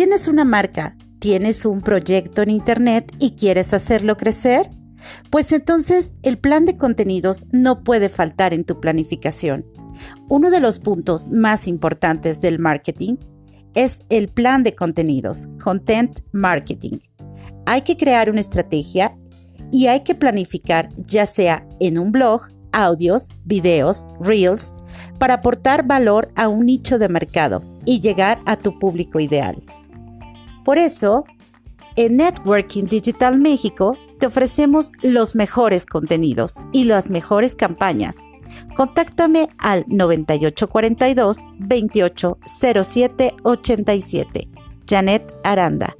¿Tienes una marca? ¿Tienes un proyecto en Internet y quieres hacerlo crecer? Pues entonces el plan de contenidos no puede faltar en tu planificación. Uno de los puntos más importantes del marketing es el plan de contenidos, Content Marketing. Hay que crear una estrategia y hay que planificar ya sea en un blog, audios, videos, reels, para aportar valor a un nicho de mercado y llegar a tu público ideal. Por eso, en Networking Digital México te ofrecemos los mejores contenidos y las mejores campañas. Contáctame al 9842 280787. Janet Aranda